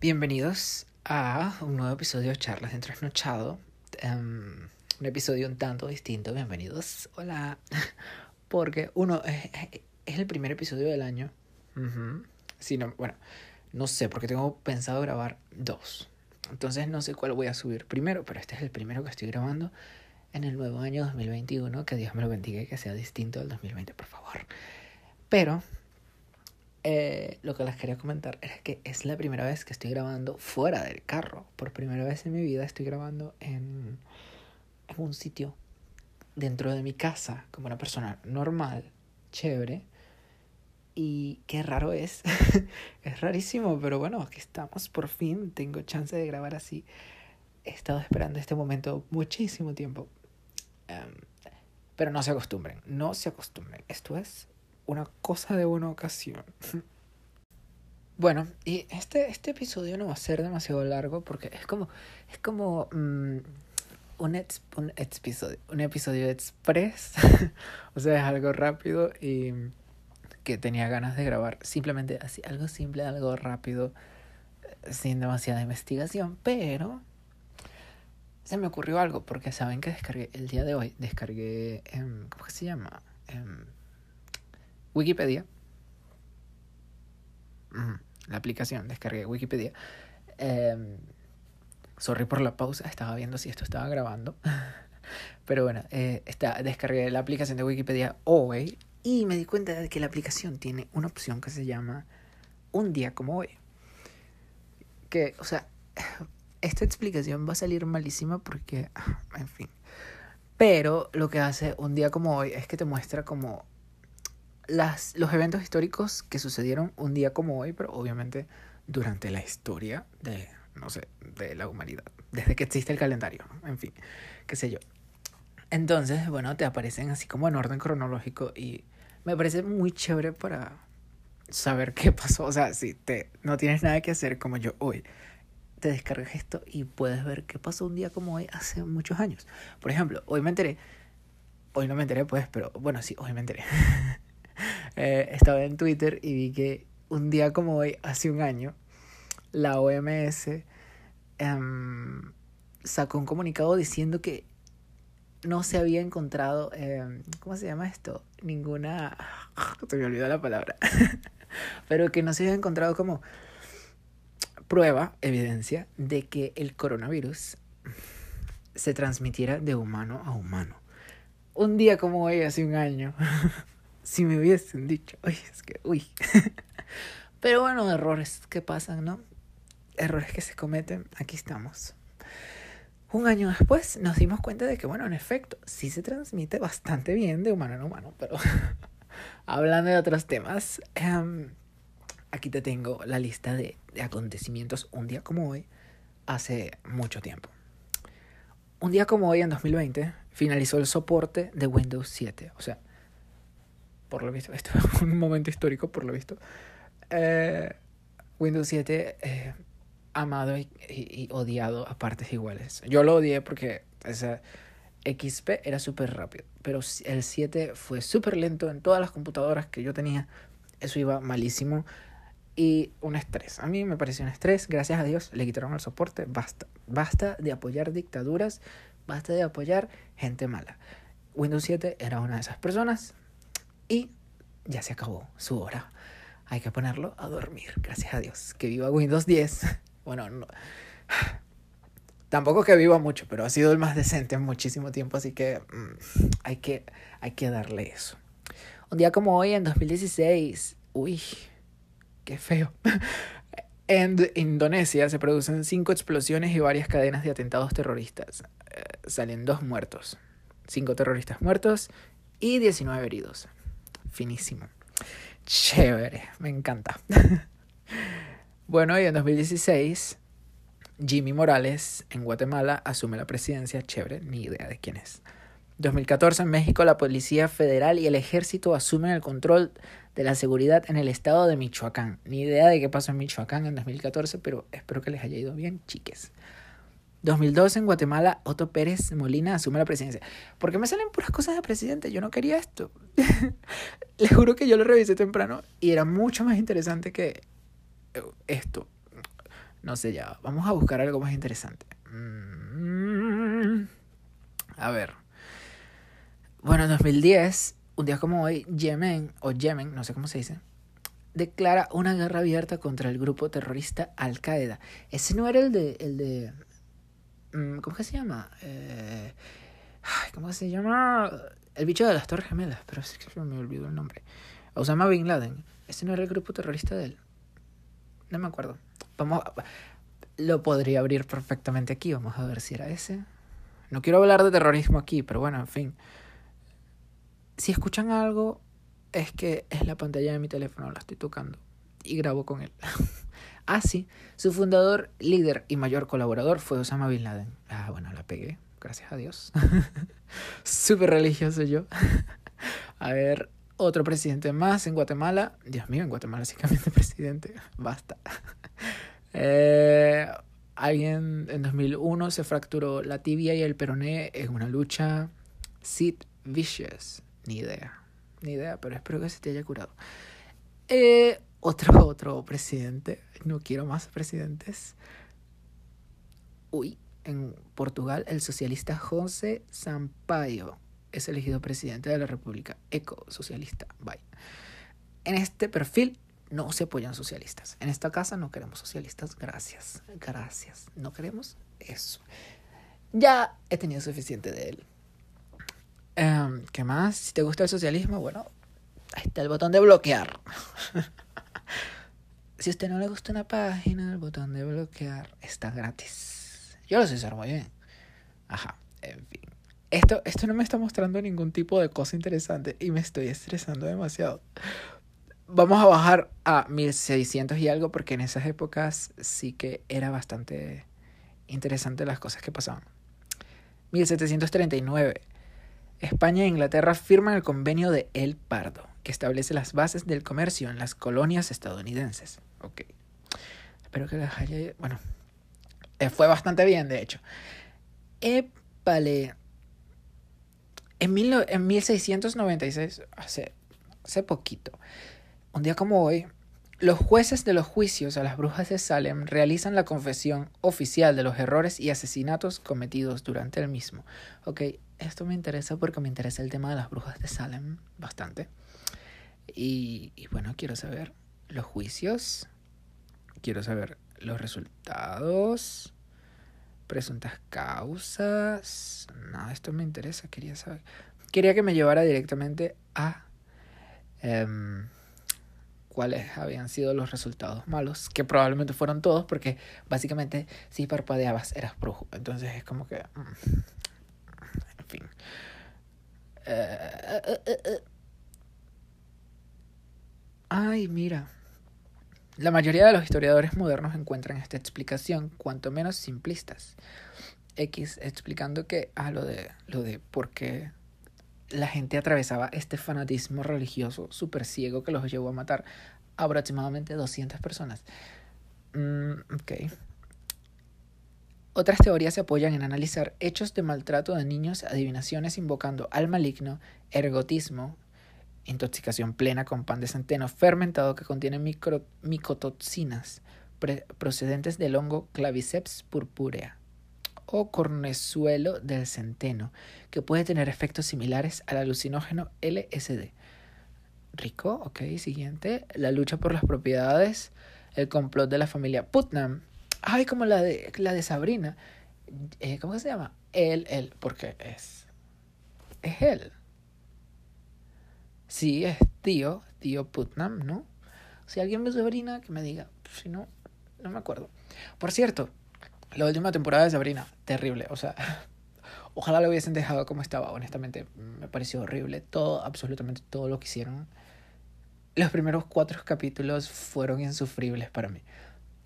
Bienvenidos a un nuevo episodio de Charlas de Trasnochado. Um, un episodio un tanto distinto. Bienvenidos. Hola. Porque uno es, es el primer episodio del año. Uh no, bueno, no sé, porque tengo pensado grabar dos. Entonces no sé cuál voy a subir primero, pero este es el primero que estoy grabando en el nuevo año 2021. Que Dios me lo bendiga y que sea distinto del 2020, por favor. Pero eh, lo que les quería comentar es que es la primera vez que estoy grabando fuera del carro. Por primera vez en mi vida estoy grabando en, en un sitio dentro de mi casa, como una persona normal, chévere. Y qué raro es. es rarísimo, pero bueno, aquí estamos. Por fin tengo chance de grabar así. He estado esperando este momento muchísimo tiempo. Em, pero no se acostumbren, no se acostumbren. Esto es una cosa de una ocasión. Bueno, y este, este episodio no va a ser demasiado largo porque es como, es como mm, un, un, episodio, un episodio express. o sea, es algo rápido y que tenía ganas de grabar. Simplemente así, algo simple, algo rápido, sin demasiada investigación. Pero se me ocurrió algo porque saben que descargué el día de hoy, descargué, ¿cómo se llama? Wikipedia. La aplicación, descargué Wikipedia. Eh, sorry por la pausa, estaba viendo si esto estaba grabando. Pero bueno, eh, está, descargué la aplicación de Wikipedia hoy y me di cuenta de que la aplicación tiene una opción que se llama Un día como hoy. Que, o sea, esta explicación va a salir malísima porque, en fin. Pero lo que hace un día como hoy es que te muestra como las, los eventos históricos que sucedieron un día como hoy, pero obviamente durante la historia de, no sé, de la humanidad, desde que existe el calendario, en fin, qué sé yo. Entonces, bueno, te aparecen así como en orden cronológico y me parece muy chévere para saber qué pasó. O sea, si te, no tienes nada que hacer como yo hoy, te descargas esto y puedes ver qué pasó un día como hoy hace muchos años. Por ejemplo, hoy me enteré, hoy no me enteré pues, pero bueno, sí, hoy me enteré. Eh, estaba en Twitter y vi que un día como hoy, hace un año, la OMS em, sacó un comunicado diciendo que no se había encontrado, em, ¿cómo se llama esto? Ninguna, se me olvidó la palabra, pero que no se había encontrado como prueba, evidencia de que el coronavirus se transmitiera de humano a humano. Un día como hoy, hace un año. si me hubiesen dicho, uy, es que, uy. Pero bueno, errores que pasan, ¿no? Errores que se cometen, aquí estamos. Un año después nos dimos cuenta de que, bueno, en efecto, sí se transmite bastante bien de humano a humano, pero hablando de otros temas, em, aquí te tengo la lista de, de acontecimientos un día como hoy, hace mucho tiempo. Un día como hoy, en 2020, finalizó el soporte de Windows 7. O sea, por lo visto, esto es un momento histórico, por lo visto. Eh, Windows 7, eh, amado y, odiado a partes iguales. Yo lo odié porque esa XP era súper rápido, pero el 7 fue súper lento en todas las computadoras que yo tenía. Eso iba malísimo y un estrés. A mí me pareció un estrés, gracias a Dios le quitaron el soporte, basta. Basta de apoyar dictaduras, basta de apoyar gente mala. Windows 7 era una de esas personas, y ya se acabó su hora. Hay que ponerlo a dormir, gracias a Dios. Que viva Windows 10. Bueno, no. Tampoco que viva mucho, pero ha sido el más decente en muchísimo tiempo, así que mm, hay, que hay que darle eso. Un día como hoy, en 2016, uy, qué feo. En Indonesia se producen cinco explosiones y varias cadenas de atentados terroristas. Eh, salen dos muertos, cinco terroristas muertos y 19 heridos finísimo. Chévere, me encanta. bueno, y en 2016, Jimmy Morales en Guatemala asume la presidencia. Chévere, ni idea de quién es. 2014 en México la Policía Federal y el Ejército asumen el control de la seguridad en el estado de Michoacán. Ni idea de qué pasó en Michoacán en 2014, pero espero que les haya ido bien, chiques. 2012 en Guatemala, Otto Pérez Molina asume la presidencia. ¿Por qué me salen puras cosas de presidente? Yo no quería esto. Les juro que yo lo revisé temprano y era mucho más interesante que eh, esto. No sé ya, vamos a buscar algo más interesante. Mm, a ver. Bueno, en 2010, un día como hoy, Yemen, o Yemen, no sé cómo se dice, declara una guerra abierta contra el grupo terrorista Al-Qaeda. Ese no era el de... El de ¿Cómo que se llama? Eh, ¿Cómo se llama? El bicho de las Torres Gemelas, pero es que me olvidó el nombre. Osama Bin Laden. Ese no era el grupo terrorista de él. No me acuerdo. Vamos Lo podría abrir perfectamente aquí. Vamos a ver si era ese. No quiero hablar de terrorismo aquí, pero bueno, en fin. Si escuchan algo, es que es la pantalla de mi teléfono, la estoy tocando. Y grabo con él. ah, sí. Su fundador, líder y mayor colaborador fue Osama Bin Laden. Ah, bueno, la pegué gracias a Dios. Súper religioso yo. a ver, otro presidente más en Guatemala. Dios mío, en Guatemala sí cambian de presidente. Basta. Eh, alguien en 2001 se fracturó la tibia y el peroné en una lucha. Sid Vicious. Ni idea. Ni idea, pero espero que se te haya curado. Eh, otro, otro presidente. No quiero más presidentes. Uy, en Portugal, el socialista José Sampaio es elegido presidente de la República Eco-Socialista. Bye. En este perfil no se apoyan socialistas. En esta casa no queremos socialistas. Gracias. Gracias. No queremos eso. Ya he tenido suficiente de él. Em, ¿Qué más? Si te gusta el socialismo, bueno, ahí está el botón de bloquear. si a usted no le gusta una página, el botón de bloquear está gratis. Yo lo sé hacer muy bien. Ajá, en fin. Esto, esto no me está mostrando ningún tipo de cosa interesante y me estoy estresando demasiado. Vamos a bajar a 1600 y algo porque en esas épocas sí que era bastante interesante las cosas que pasaban. 1739. España e Inglaterra firman el convenio de El Pardo, que establece las bases del comercio en las colonias estadounidenses. Ok. Espero que las haya... Bueno, eh, fue bastante bien, de hecho. Épale. En, mil, en 1696, hace, hace poquito, un día como hoy, los jueces de los juicios a las brujas de Salem realizan la confesión oficial de los errores y asesinatos cometidos durante el mismo. Ok, esto me interesa porque me interesa el tema de las brujas de Salem bastante. Y, bueno, quiero saber los juicios, quiero saber los resultados, presuntas causas. No, esto me interesa, quería saber. Quería que me llevara directamente a em, cuáles habían sido los resultados malos, que probablemente fueron todos, porque básicamente si parpadeabas eras brujo. Entonces es como que... Mm, fin. Ay, mira. La mayoría de los historiadores modernos encuentran esta explicación cuanto menos simplistas. X explicando que a ah, lo de lo de por qué la gente atravesaba este fanatismo religioso súper ciego que los llevó a matar aproximadamente 200 personas. Mm. Otras teorías se apoyan en analizar hechos de maltrato de niños, adivinaciones invocando al maligno, ergotismo, intoxicación plena con pan de centeno fermentado que contiene micotoxinas procedentes del hongo Claviceps purpurea o cornezuelo del centeno, que puede tener efectos similares al alucinógeno LSD. Rico, ok, siguiente. La lucha por las propiedades, el complot de la familia Putnam. Ay, como la de, la de Sabrina. Eh, ¿Cómo se llama? Él, él, porque es. Es él. Sí, es tío, tío Putnam, ¿no? Si alguien ve Sabrina, que me diga. Si no, no me acuerdo. Por cierto, la última temporada de Sabrina, terrible. O sea, ojalá lo hubiesen dejado como estaba. Honestamente, me pareció horrible. Todo, absolutamente todo lo que hicieron. Los primeros cuatro capítulos fueron insufribles para mí.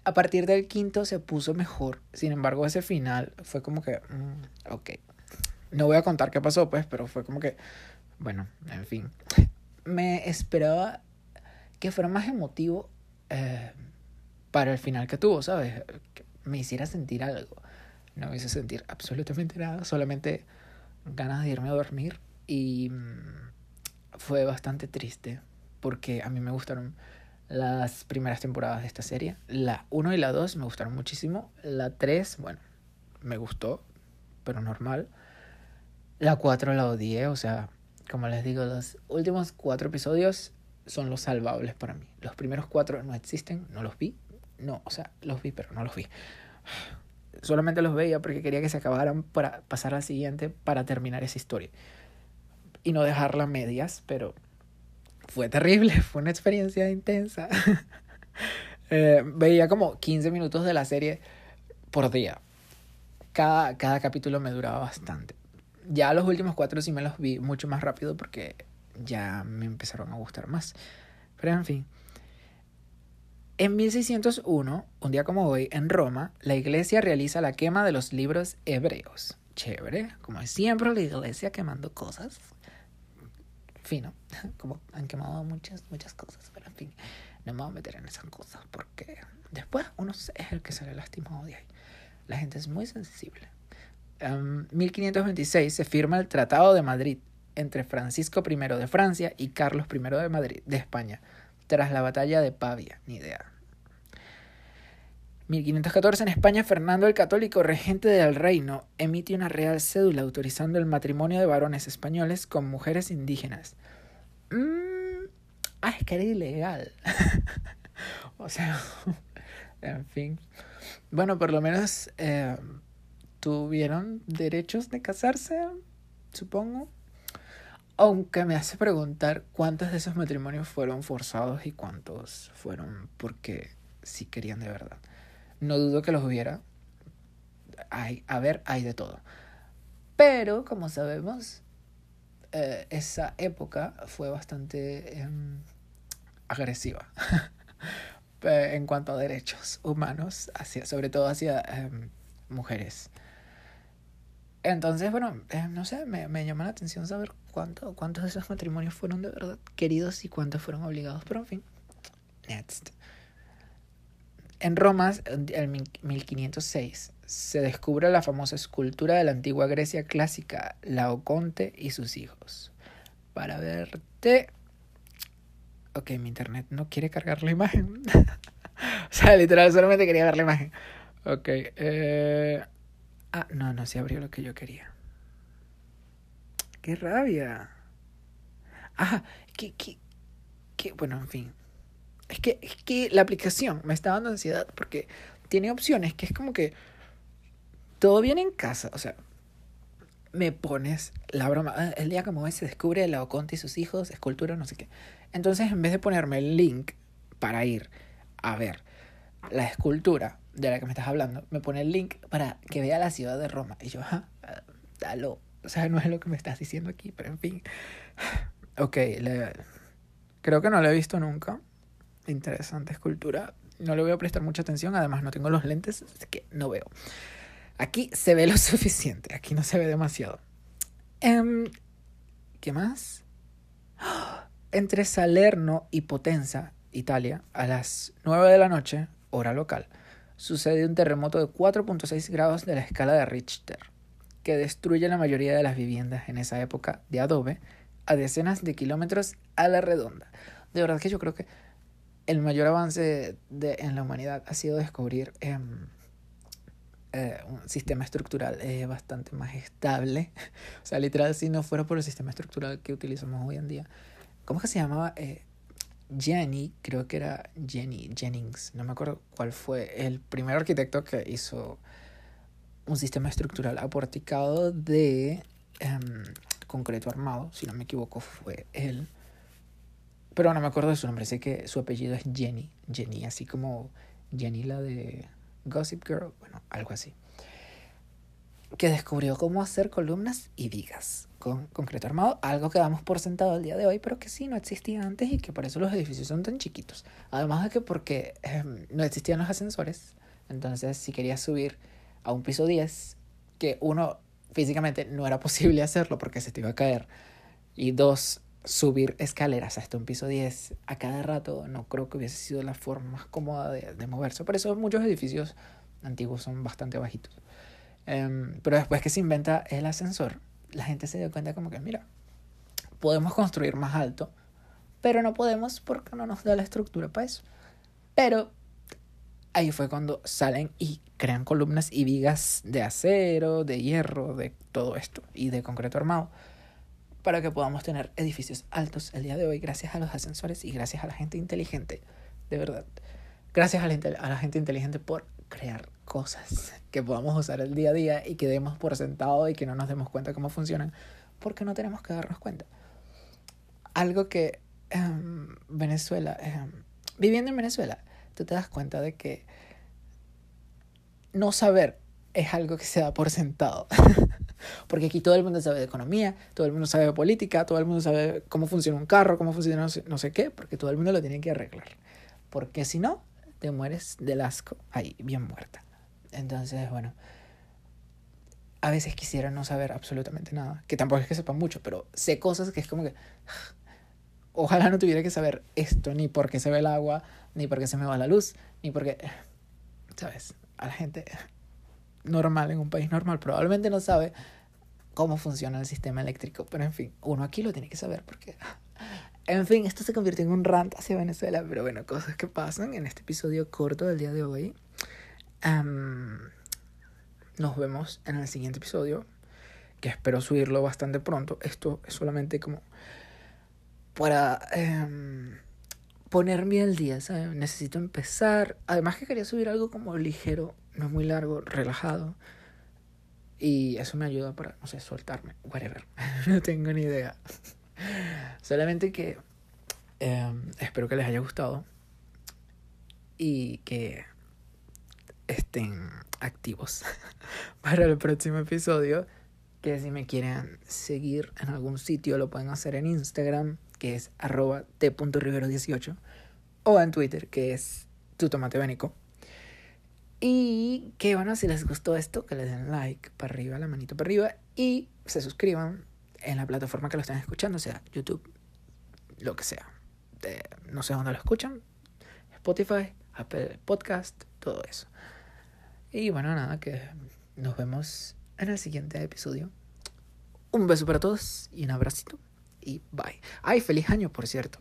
A partir del quinto se puso mejor. Sin embargo, ese final fue como que. Mm, ok. No voy a contar qué pasó, pues, pero fue como que. Bueno, en fin me esperaba que fuera más emotivo eh, para el final que tuvo, ¿sabes? Que me hiciera sentir algo. No me hice sentir absolutamente nada, solamente ganas de irme a dormir y mm, fue bastante triste porque a mí me gustaron las primeras temporadas de esta serie. La 1 y la 2 me gustaron muchísimo. La 3, bueno, me gustó, pero normal. La 4 la odié, o sea, como les digo, los últimos cuatro episodios son los salvables para mí. Los primeros cuatro no existen, no los vi. No, o sea, los vi, pero no los vi. Solamente los veía porque quería que se acabaran para pasar al siguiente para terminar esa historia. Y no dejarla medias, pero fue terrible, fue una experiencia intensa. Eh, veía como 15 minutos de la serie por día. Cada, cada capítulo me duraba bastante. Ya los últimos cuatro sí me los vi mucho más rápido porque ya me empezaron a gustar más. Pero en fin. En 1601, un día como hoy, en Roma, la iglesia realiza la quema de los libros hebreos. Chévere, como siempre la iglesia quemando cosas fino, como han quemado muchas, muchas cosas, pero en fin, no me voy a meter en esas cosas porque después uno es el que sale lastimado de ahí. La gente es muy sensible. En 1526 se firma el Tratado de Madrid entre Francisco I de Francia y Carlos I de Madrid, de España, tras la batalla de Pavia, ni idea. 1514 en España, Fernando el Católico, regente del reino, emite una real cédula autorizando el matrimonio de varones españoles con mujeres indígenas. Mm, ah, es que era ilegal. o sea, en fin. Bueno, por lo menos eh, tuvieron derechos de casarse, supongo. Aunque me hace preguntar cuántos de esos matrimonios fueron forzados y cuántos fueron porque sí querían de verdad. No dudo que los hubiera. Hay, a ver, hay de todo. Pero, como sabemos, eh, esa época fue bastante em, agresiva en cuanto a derechos humanos, hacia, sobre todo hacia em, mujeres. Entonces, bueno, em, no sé, me, me, llama la atención saber cuánto, cuántos de esos matrimonios fueron de verdad queridos y cuántos fueron obligados. Pero en fin, next. En Roma, en 1506, se descubre la famosa escultura de la antigua Grecia clásica, Laoconte y sus hijos. Para verte... Ok, mi internet no quiere cargar la imagen. o sea, literal, solamente quería ver la imagen. Ok. Eh... Ah, no, no se abrió lo que yo quería. ¡Qué rabia! Ah, qué, qué, qué... Bueno, en fin. Es que, es que la aplicación me está dando ansiedad porque tiene opciones que es como que todo viene en casa. O sea, me pones la broma. Ah, el día como hoy se descubre la Oconte y sus hijos, escultura, no sé qué. Entonces, en vez de ponerme el link para ir a ver la escultura de la que me estás hablando, me pone el link para que vea la ciudad de Roma. Y yo, ah, dalo. O sea, no es lo que me estás diciendo aquí, pero en fin. Ok, creo que no lo he visto nunca interesante escultura. No le voy a prestar mucha atención, además no tengo los lentes, así que no veo. Aquí se ve lo suficiente, aquí no se ve demasiado. Em, ¿Qué más? Entre Salerno y Potenza, Italia, a las 9 de la noche, hora local, sucede un terremoto de 4.6 grados de la escala de Richter, que destruye la mayoría de las viviendas en esa época de adobe a decenas de kilómetros a la redonda. De verdad que yo creo que el mayor avance de, en la humanidad ha sido descubrir em, eh, un sistema estructural eh, bastante más estable. O sea, literal, si no fuera por el sistema estructural que utilizamos hoy en día. ¿Cómo es que se llamaba? Eh, Jenny, creo que era Jenny Jennings, no me acuerdo cuál fue el primer arquitecto que hizo un sistema estructural aporticado de em, concreto armado, si no me equivoco, fue él. Pero no me acuerdo de su nombre, sé que su apellido es Jenny. Jenny, así como Jenny la de Gossip Girl, bueno, algo así. Que descubrió cómo hacer columnas y vigas con concreto armado, algo que damos por sentado el día de hoy, pero que sí no existía antes y que por eso los edificios son tan chiquitos. Además de que porque em, no existían los ascensores, entonces si querías subir a un piso 10, que uno físicamente no era posible hacerlo porque se te iba a caer, y dos, subir escaleras hasta un piso 10 a cada rato no creo que hubiese sido la forma más cómoda de, moverse. Por eso muchos edificios antiguos son bastante bajitos. Em, pero después que se inventa el ascensor, la gente se dio cuenta como que, mira, podemos construir más alto, pero no podemos porque no nos da la estructura para eso. Pero ahí fue cuando salen y crean columnas y vigas de acero, de hierro, de todo esto y de concreto armado para que podamos tener edificios altos el día de hoy gracias a los ascensores y gracias a la gente inteligente, de verdad. Gracias a la, gente inteligente por crear cosas que podamos usar el día a día y que demos por sentado y que no nos demos cuenta cómo funcionan, porque no tenemos que darnos cuenta. Algo que em, Venezuela, em, viviendo en Venezuela, tú te das cuenta de que no saber es algo que se da por sentado. Porque aquí todo el mundo sabe de economía, todo el mundo sabe de política, todo el mundo sabe cómo funciona un carro, cómo funciona no sé, qué, porque todo el mundo lo tiene que arreglar. Porque si no, te mueres del asco ahí, bien muerta. Entonces, bueno, a veces quisiera no saber absolutamente nada, que tampoco es que sepa mucho, pero sé cosas que es como que ojalá no tuviera que saber esto, ni por qué se ve el agua, ni por qué se me va la luz, ni porque, ¿sabes? A la gente normal, en un país normal, probablemente no sabe cómo funciona el sistema eléctrico, pero en fin, uno aquí lo tiene que saber porque... En fin, esto se convirtió en un rant hacia Venezuela, pero bueno, cosas que pasan en este episodio corto del día de hoy. nos vemos en el siguiente episodio, que espero subirlo bastante pronto. Esto es solamente como para um, ponerme al día, ¿sabes? Necesito empezar. Además que quería subir algo como ligero, no muy largo, relajado. Y eso me ayuda para, no sé, soltarme, whatever. no tengo ni idea. Solamente que em, espero que les haya gustado y que estén activos para el próximo episodio. Que si me quieren seguir en algún sitio lo pueden hacer en Instagram, que es arroba t.rivero18, o en Twitter, que es tu tomate y que bueno, si les gustó esto, que le den like para arriba, la manito para arriba y se suscriban en la plataforma que lo están escuchando, sea YouTube, lo que sea. no sé dónde lo escuchan, Spotify, Apple Podcast, todo eso. Y bueno, nada, que nos vemos en el siguiente episodio. Un beso para todos y un abracito y bye. Ay, feliz año, por cierto.